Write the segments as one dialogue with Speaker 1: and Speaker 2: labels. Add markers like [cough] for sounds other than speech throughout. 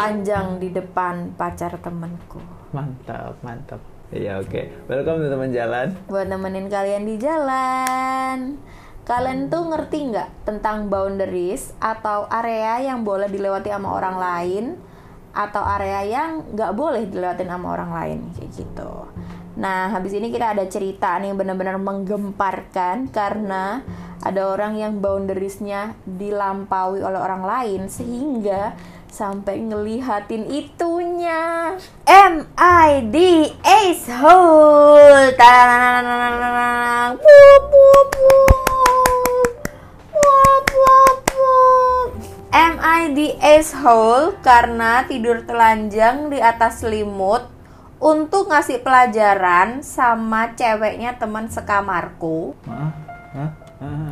Speaker 1: telanjang di depan pacar temenku.
Speaker 2: Mantap, mantap. Iya oke. Welcome to teman jalan.
Speaker 1: Buat nemenin kalian di jalan. Kalian tuh ngerti nggak tentang boundaries atau area yang boleh dilewati sama orang lain atau area yang nggak boleh dilewatin sama orang lain kayak gitu. Nah habis ini kita ada cerita nih yang benar-benar menggemparkan karena ada orang yang boundariesnya dilampaui oleh orang lain sehingga sampai ngelihatin itunya. Ace Hole Tanang Wup, wup, wup. Wup, wup, wup. M.I.D. Ace Hole karena tidur telanjang di atas selimut untuk ngasih pelajaran sama ceweknya teman sekamarku
Speaker 2: Hah? Hah? Hah?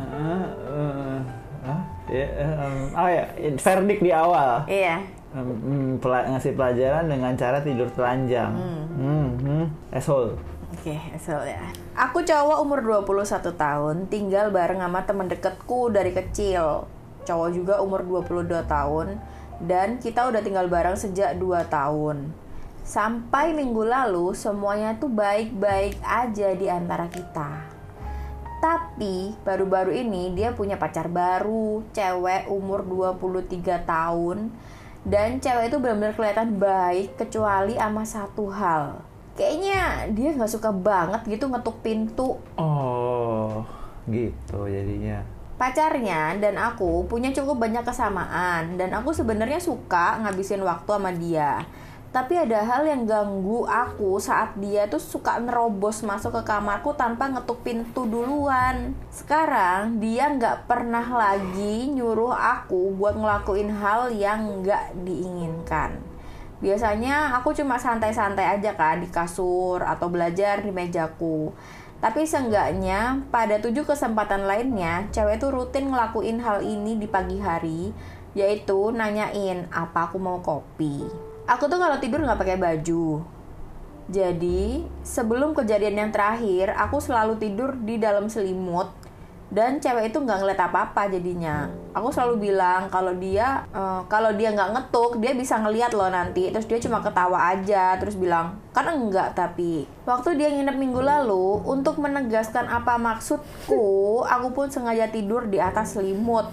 Speaker 2: Hah? Eh, hah? Ya, em, oh ya, verdict di awal.
Speaker 1: Iya
Speaker 2: Em, mm, pela- ngasih pelajaran dengan cara tidur telanjang. Hmm, hmm, asshole.
Speaker 1: Oke, asal ya. Aku cowok umur 21 tahun, tinggal bareng sama temen deketku dari kecil. Cowok juga umur 22 tahun, dan kita udah tinggal bareng sejak 2 tahun. Sampai minggu lalu, semuanya tuh baik-baik aja di antara kita. Tapi baru-baru ini dia punya pacar baru, cewek umur 23 tahun. Dan cewek itu benar-benar kelihatan baik kecuali sama satu hal. Kayaknya dia nggak suka banget gitu ngetuk pintu.
Speaker 2: Oh, gitu jadinya.
Speaker 1: Pacarnya dan aku punya cukup banyak kesamaan dan aku sebenarnya suka ngabisin waktu sama dia. Tapi ada hal yang ganggu aku saat dia tuh suka nerobos masuk ke kamarku tanpa ngetuk pintu duluan. Sekarang dia nggak pernah lagi nyuruh aku buat ngelakuin hal yang nggak diinginkan. Biasanya aku cuma santai-santai aja kan di kasur atau belajar di mejaku. Tapi seenggaknya pada tujuh kesempatan lainnya, cewek itu rutin ngelakuin hal ini di pagi hari, yaitu nanyain apa aku mau kopi. Aku tuh kalau tidur nggak pakai baju. Jadi sebelum kejadian yang terakhir, aku selalu tidur di dalam selimut dan cewek itu nggak ngeliat apa-apa jadinya. Aku selalu bilang kalau dia eh, kalau dia nggak ngetuk, dia bisa ngeliat loh nanti. Terus dia cuma ketawa aja, terus bilang kan enggak tapi. Waktu dia nginep minggu lalu, untuk menegaskan apa maksudku, [laughs] aku pun sengaja tidur di atas selimut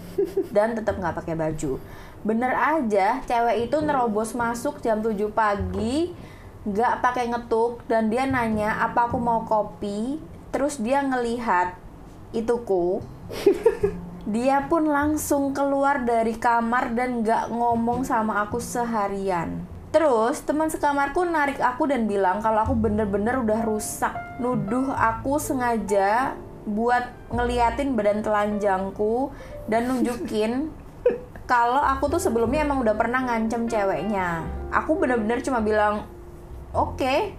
Speaker 1: dan tetap nggak pakai baju. Bener aja, cewek itu nerobos masuk jam 7 pagi, nggak pakai ngetuk dan dia nanya apa aku mau kopi. Terus dia ngelihat ituku. [laughs] Dia pun langsung keluar dari kamar dan gak ngomong sama aku seharian. Terus teman sekamarku narik aku dan bilang kalau aku bener-bener udah rusak. Nuduh aku sengaja buat ngeliatin badan telanjangku Dan nunjukin [laughs] kalau aku tuh sebelumnya emang udah pernah ngancem ceweknya. Aku bener-bener cuma bilang Oke,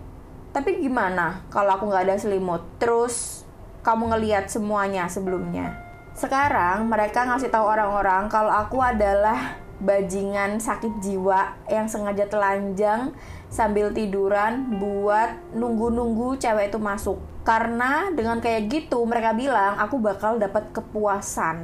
Speaker 1: tapi gimana kalau aku nggak ada selimut? Terus kamu ngeliat semuanya sebelumnya. Sekarang mereka ngasih tahu orang-orang kalau aku adalah bajingan sakit jiwa yang sengaja telanjang sambil tiduran buat nunggu-nunggu cewek itu masuk. Karena dengan kayak gitu mereka bilang aku bakal dapat kepuasan.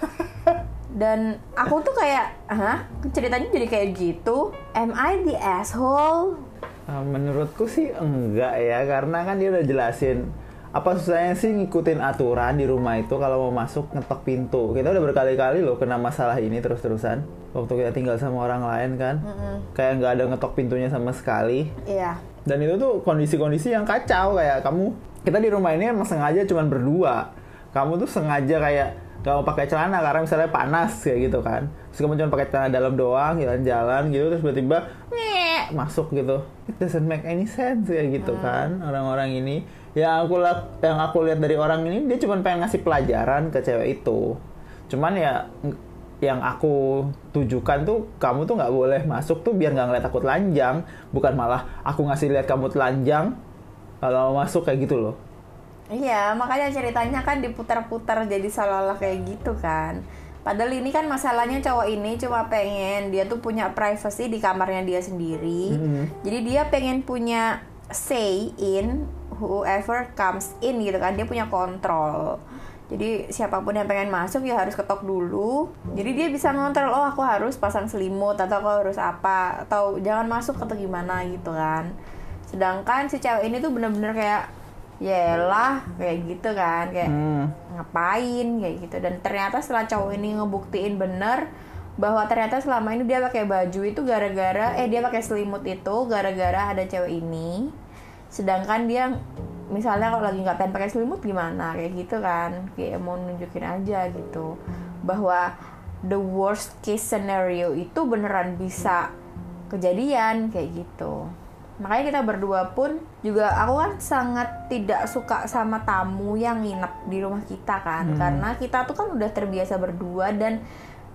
Speaker 1: [laughs] Dan aku tuh kayak, hah? Ceritanya jadi kayak gitu? Am I the asshole?
Speaker 2: Uh, menurutku sih enggak ya, karena kan dia udah jelasin apa susahnya sih ngikutin aturan di rumah itu kalau mau masuk ngetok pintu. Kita udah berkali-kali loh kena masalah ini terus-terusan. Waktu kita tinggal sama orang lain kan, kayak nggak ada ngetok pintunya sama sekali.
Speaker 1: Iya.
Speaker 2: Dan itu tuh kondisi-kondisi yang kacau kayak kamu kita di rumah ini emang sengaja cuman berdua. Kamu tuh sengaja kayak gak mau pakai celana karena misalnya panas kayak gitu kan. Terus kamu cuma pakai celana dalam doang, jalan-jalan gitu terus tiba-tiba masuk gitu. It doesn't make any sense kayak gitu kan orang-orang ini. Yang aku lihat yang aku lihat dari orang ini dia cuma pengen ngasih pelajaran ke cewek itu. Cuman ya yang aku tujukan tuh kamu tuh nggak boleh masuk tuh biar nggak ngeliat aku telanjang bukan malah aku ngasih lihat kamu telanjang kalau masuk kayak gitu loh
Speaker 1: Iya, makanya ceritanya kan diputar-putar jadi seolah-olah kayak gitu kan. Padahal ini kan masalahnya cowok ini cuma pengen dia tuh punya privacy di kamarnya dia sendiri. Jadi dia pengen punya say in whoever comes in gitu kan. Dia punya kontrol. jadi siapa pun yang pengen masuk ya harus ketok dulu jadi dia bisa ngontrol oh aku harus pasang selimut atau aku harus apa atau jangan masuk atau gimana gitu kan sedangkan si cewek ini tuh bener-bener kayak yelah kayak gitu kan kayak
Speaker 2: Hmm.
Speaker 1: ngapain kayak gitu. Dan ternyata setelah cowok ini ngebuktiin bener bahwa ternyata selama ini dia pakai baju itu gara-gara eh dia pakai selimut itu gara-gara ada cewek ini. Sedangkan dia misalnya kalau lagi nggak pengen pakai selimut gimana? Kayak gitu kan kayak mau nunjukin aja gitu. Bahwa the worst case scenario itu beneran bisa kejadian kayak gitu makanya kita berdua pun juga aku kan sangat tidak suka sama tamu yang nginep di rumah kita kan. Karena kita tuh kan udah terbiasa berdua dan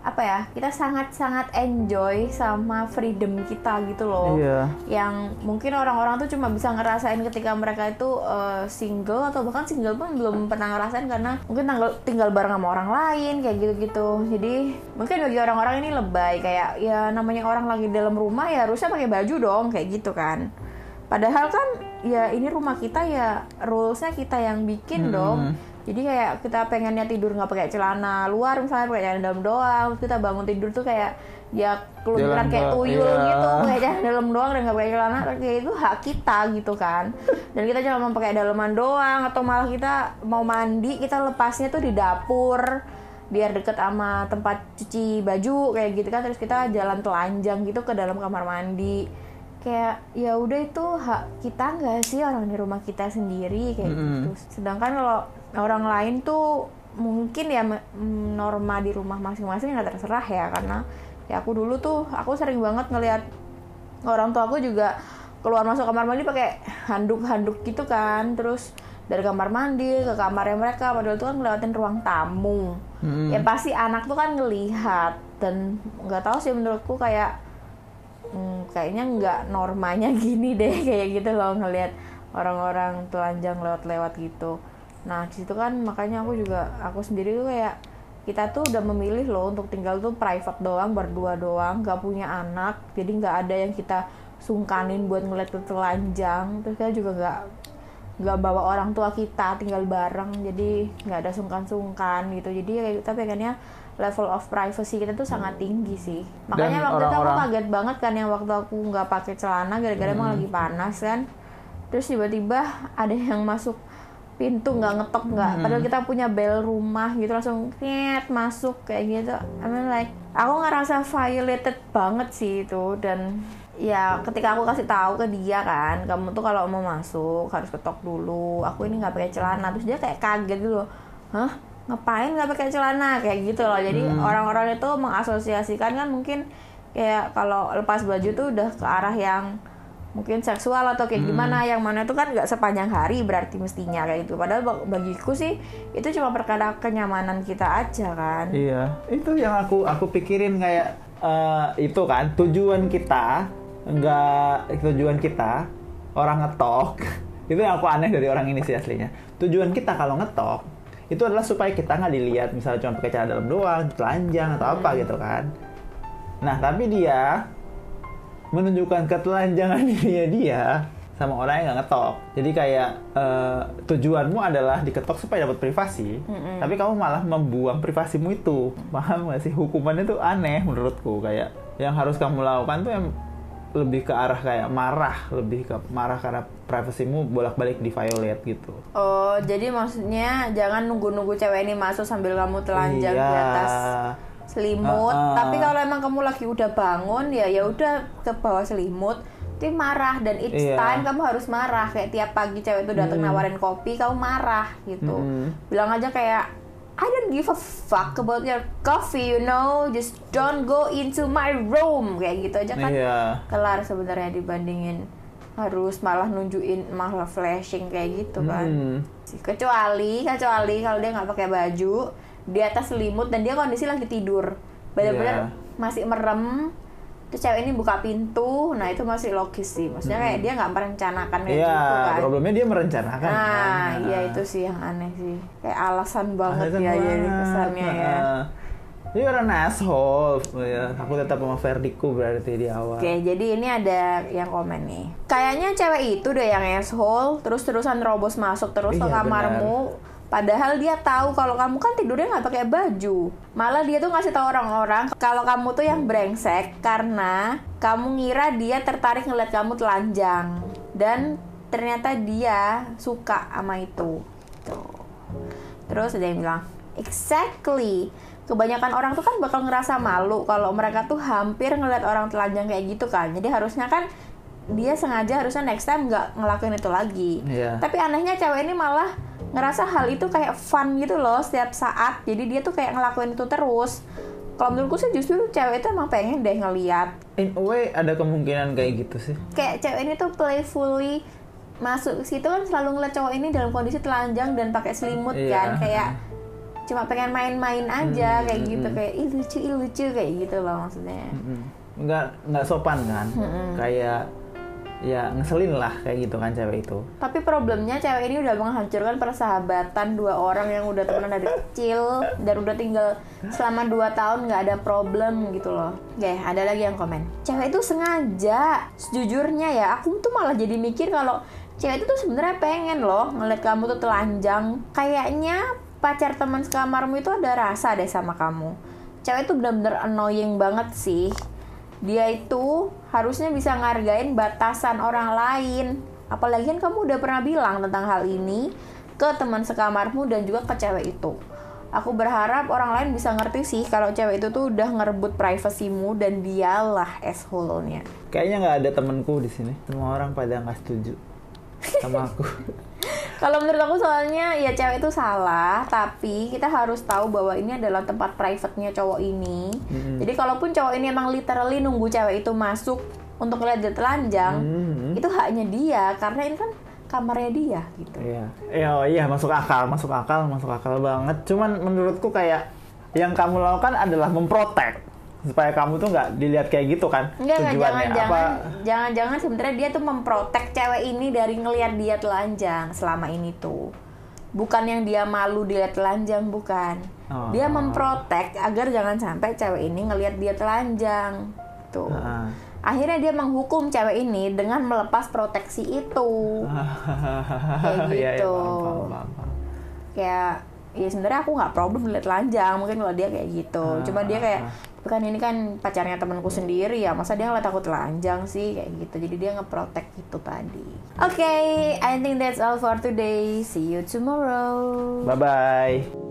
Speaker 1: apa ya kita sangat-sangat enjoy sama freedom kita gitu loh.
Speaker 2: Iya.
Speaker 1: yang mungkin orang-orang tuh cuma bisa ngerasain ketika mereka itu uh, single atau bahkan single pun belum pernah ngerasain karena mungkin tinggal tinggal bareng sama orang lain kayak gitu-gitu. Jadi mungkin bagi orang-orang ini lebay kayak ya namanya orang lagi dalam rumah ya harusnya pakai baju dong kayak gitu kan. Padahal kan ya ini rumah kita ya rulesnya kita yang bikin dong jadi kayak kita pengennya tidur nggak pakai celana luar misalnya pakai celana dalam doang terus kita bangun tidur tuh kayak ya keluyuran
Speaker 2: Jalan
Speaker 1: kayak tuyul
Speaker 2: iya.
Speaker 1: gitu kayak celana dalam doang dan nggak pakai celana kayak itu hak kita gitu kan. Dan kita cuma mau pakai dalaman doang atau malah kita mau mandi kita lepasnya tuh di dapur biar deket sama tempat cuci baju kayak gitu kan. Terus kita jalan telanjang gitu ke dalam kamar mandi. Kayak ya udah itu hak kita nggak sih orang di rumah kita sendiri kayak gitu. Sedangkan kalau orang lain tuh mungkin ya norma di rumah masing-masing nggak terserah ya karena ya aku dulu tuh aku sering banget ngelihat orang tua aku juga keluar masuk kamar mandi pakai handuk-handuk gitu kan. Terus dari kamar mandi ke kamarnya mereka padahal itu kan ngelewatin ruang tamu.
Speaker 2: Hmm.
Speaker 1: ya pasti anak tuh kan ngelihat dan nggak tahu sih menurutku kayak hmm, kayaknya nggak normanya [laughs] gini deh kayak gitu loh ngelihat orang-orang telanjang lewat-lewat gitu nah di situ kan makanya aku juga aku sendiri tuh kayak kita tuh udah memilih loh untuk tinggal tuh private doang berdua doang nggak punya anak. Jadi nggak ada yang kita sungkanin buat ngeliat tuh telanjang. Terus kita juga nggak nggak bawa orang tua kita tinggal bareng. Jadi nggak ada sungkan-sungkan gitu. Jadi kayak kita pengennya level of privacy kita tuh sangat tinggi sih. Makanya
Speaker 2: Dan
Speaker 1: waktu itu aku kaget banget kan yang waktu aku nggak pakai celana gara-gara emang lagi panas kan. Terus tiba-tiba ada yang masuk pintu nggak ngetok nggak. Padahal kita punya bel rumah gitu langsung nyet masuk kayak gitu. I mean like aku ngerasa violated banget sih itu. Dan ya ketika aku kasih tahu ke dia kan kamu tuh kalau mau masuk harus ketok dulu. Aku ini nggak pakai celana. Terus dia kayak kaget gitu loh. Hah? Ngapain nggak pakai celana? Kayak gitu loh. Jadi orang-orang itu mengasosiasikan kan mungkin kayak kalau lepas baju tuh udah ke arah yang mungkin seksual atau kayak gimana yang mana itu kan nggak sepanjang hari berarti mestinya kayak gitu. Padahal bag- bagiku sih itu cuma perkara kenyamanan kita aja kan.
Speaker 2: Iya, itu yang aku aku pikirin kayak eh, itu kan tujuan kita nggak tujuan kita orang ngetok. [laughs] Itu yang aku aneh dari orang ini sih aslinya. Tujuan kita kalau ngetok itu adalah supaya kita nggak dilihat misalnya cuma pakai celana dalam doang, telanjang atau apa gitu kan. Nah tapi dia menunjukkan ketelanjangan [laughs] dirinya dia sama orang yang nggak ngetok. Jadi kayak eh, tujuanmu adalah diketok supaya dapat privasi, tapi kamu malah membuang privasimu itu. Paham nggak sih? Hukumannya tuh aneh menurutku. Kayak yang harus kamu lakukan tuh yang lebih ke arah kayak marah, lebih ke marah karena privasimu bolak-balik di violate gitu.
Speaker 1: oh jadi maksudnya jangan nunggu-nunggu cewek ini masuk sambil kamu telanjang di
Speaker 2: Iya.
Speaker 1: atas selimut
Speaker 2: Uh-uh.
Speaker 1: tapi kalau emang kamu lagi udah bangun ya ya udah ke bawah selimut tapi marah dan each
Speaker 2: Iya.
Speaker 1: time kamu harus marah kayak tiap pagi cewek itu datang nawarin kopi kamu marah gitu
Speaker 2: Hmm.
Speaker 1: bilang aja kayak I don't give a fuck about your coffee you know just don't go into my room kayak gitu aja kan
Speaker 2: Iya.
Speaker 1: kelar sebenarnya dibandingin harus malah nunjukin malah flashing kayak gitu kan
Speaker 2: Hmm.
Speaker 1: kecuali kecuali kalau dia nggak pakai baju di atas selimut dan dia kondisi lagi tidur benar-benar
Speaker 2: Iya.
Speaker 1: masih merem terus cewek ini buka pintu nah itu masih logis sih maksudnya kayak dia nggak merencanakan kayak
Speaker 2: Iya,
Speaker 1: gitu kan
Speaker 2: problemnya dia merencanakan.
Speaker 1: nah
Speaker 2: kan.
Speaker 1: iya itu sih yang aneh sih kayak alasan banget
Speaker 2: Alasan
Speaker 1: ya jadi
Speaker 2: banget.
Speaker 1: kesannya ya
Speaker 2: Heeh. You're an asshole. Ya, aku tetap sama Verdiku berarti di awal.
Speaker 1: Oke, jadi ini ada yang komen nih. Kayaknya cewek itu deh yang asshole, terus-terusan robos masuk terus ke
Speaker 2: Iya,
Speaker 1: kamarmu, Padahal dia tahu kalau kamu kan tidurnya nggak pakai baju. Malah dia tuh ngasih tahu orang-orang kalau kamu tuh yang brengsek karena kamu ngira dia tertarik ngeliat kamu telanjang dan ternyata dia suka sama itu. Tuh. Terus ada yang bilang, exactly. Kebanyakan orang tuh kan bakal ngerasa malu kalau mereka tuh hampir ngeliat orang telanjang kayak gitu kan. Jadi harusnya kan dia sengaja harusnya next time nggak ngelakuin itu lagi.
Speaker 2: Iya.
Speaker 1: Tapi anehnya cewek ini malah ngerasa hal itu kayak fun gitu loh setiap saat. Jadi dia tuh kayak ngelakuin itu terus. Kalau menurutku sih justru cewek itu emang pengen deh ngeliat.
Speaker 2: In a way ada kemungkinan kayak gitu sih.
Speaker 1: Kayak cewek ini tuh playfully masuk ke situ kan selalu ngeliat cowok ini dalam kondisi telanjang dan pakai selimut
Speaker 2: Iya.
Speaker 1: kan kayak cuma pengen main-main aja
Speaker 2: Hmm,
Speaker 1: kayak
Speaker 2: hmm,
Speaker 1: gitu
Speaker 2: hmm.
Speaker 1: kayak ih lucu ih lucu kayak gitu loh maksudnya.
Speaker 2: Mm-mm. nggak nggak sopan kan kayak ya ngeselin lah kayak gitu kan cewek itu
Speaker 1: Tapi problemnya cewek ini udah menghancurkan persahabatan dua orang yang udah temenan dari kecil dan udah tinggal selama dua tahun nggak ada problem gitu loh. Oke, ada lagi yang komen. Cewek itu sengaja. Sejujurnya ya, aku tuh malah jadi mikir kalau cewek itu tuh sebenarnya pengen loh ngeliat kamu tuh telanjang. Kayaknya pacar teman sekamarmu itu ada rasa deh sama kamu. Cewek itu bener-bener annoying banget sih dia itu harusnya bisa ngargain batasan orang lain. Apalagi kan kamu udah pernah bilang tentang hal ini ke teman sekamarmu dan juga ke cewek itu. Aku berharap orang lain bisa ngerti sih kalau cewek itu tuh udah ngerebut privasimu dan dialah asshole-nya.
Speaker 2: kayaknya nggak ada temenku di sini semua orang pada nggak setuju sama aku [laughs]
Speaker 1: Kalau menurut aku soalnya ya cewek itu salah, tapi kita harus tahu bahwa ini adalah tempat private-nya cowok ini. Jadi kalaupun cowok ini emang literally nunggu cewek itu masuk untuk lihat dia telanjang,
Speaker 2: Hmm.
Speaker 1: itu haknya dia karena ini kan kamarnya dia gitu.
Speaker 2: Iya, iya, oh iya masuk akal, masuk akal, masuk akal banget. Cuman menurutku kayak yang kamu lakukan adalah memprotek supaya kamu tuh nggak dilihat kayak gitu kan
Speaker 1: Enggak,
Speaker 2: tujuannya
Speaker 1: jangan,
Speaker 2: apa?
Speaker 1: jangan, jangan, sebenarnya dia tuh memprotek cewek ini dari ngelihat dia telanjang selama ini tuh. Bukan yang dia malu dilihat telanjang, bukan.
Speaker 2: Oh.
Speaker 1: Dia memprotek agar jangan sampai cewek ini ngelihat dia telanjang. Tuh.
Speaker 2: Ah.
Speaker 1: Akhirnya dia menghukum cewek ini dengan melepas proteksi itu. [laughs] Kayak gitu.
Speaker 2: paham, paham, paham, paham.
Speaker 1: Kayak ya sebenarnya aku nggak problem lihat telanjang mungkin kalau dia kayak gitu.
Speaker 2: Ah,
Speaker 1: Cuma dia kayak kan ini kan pacarnya temanku sendiri ya masa dia ngeliat aku telanjang sih? Kayak gitu. Jadi dia ngeprotek itu tadi oke I think that's all for today. See you tomorrow.
Speaker 2: Bye bye.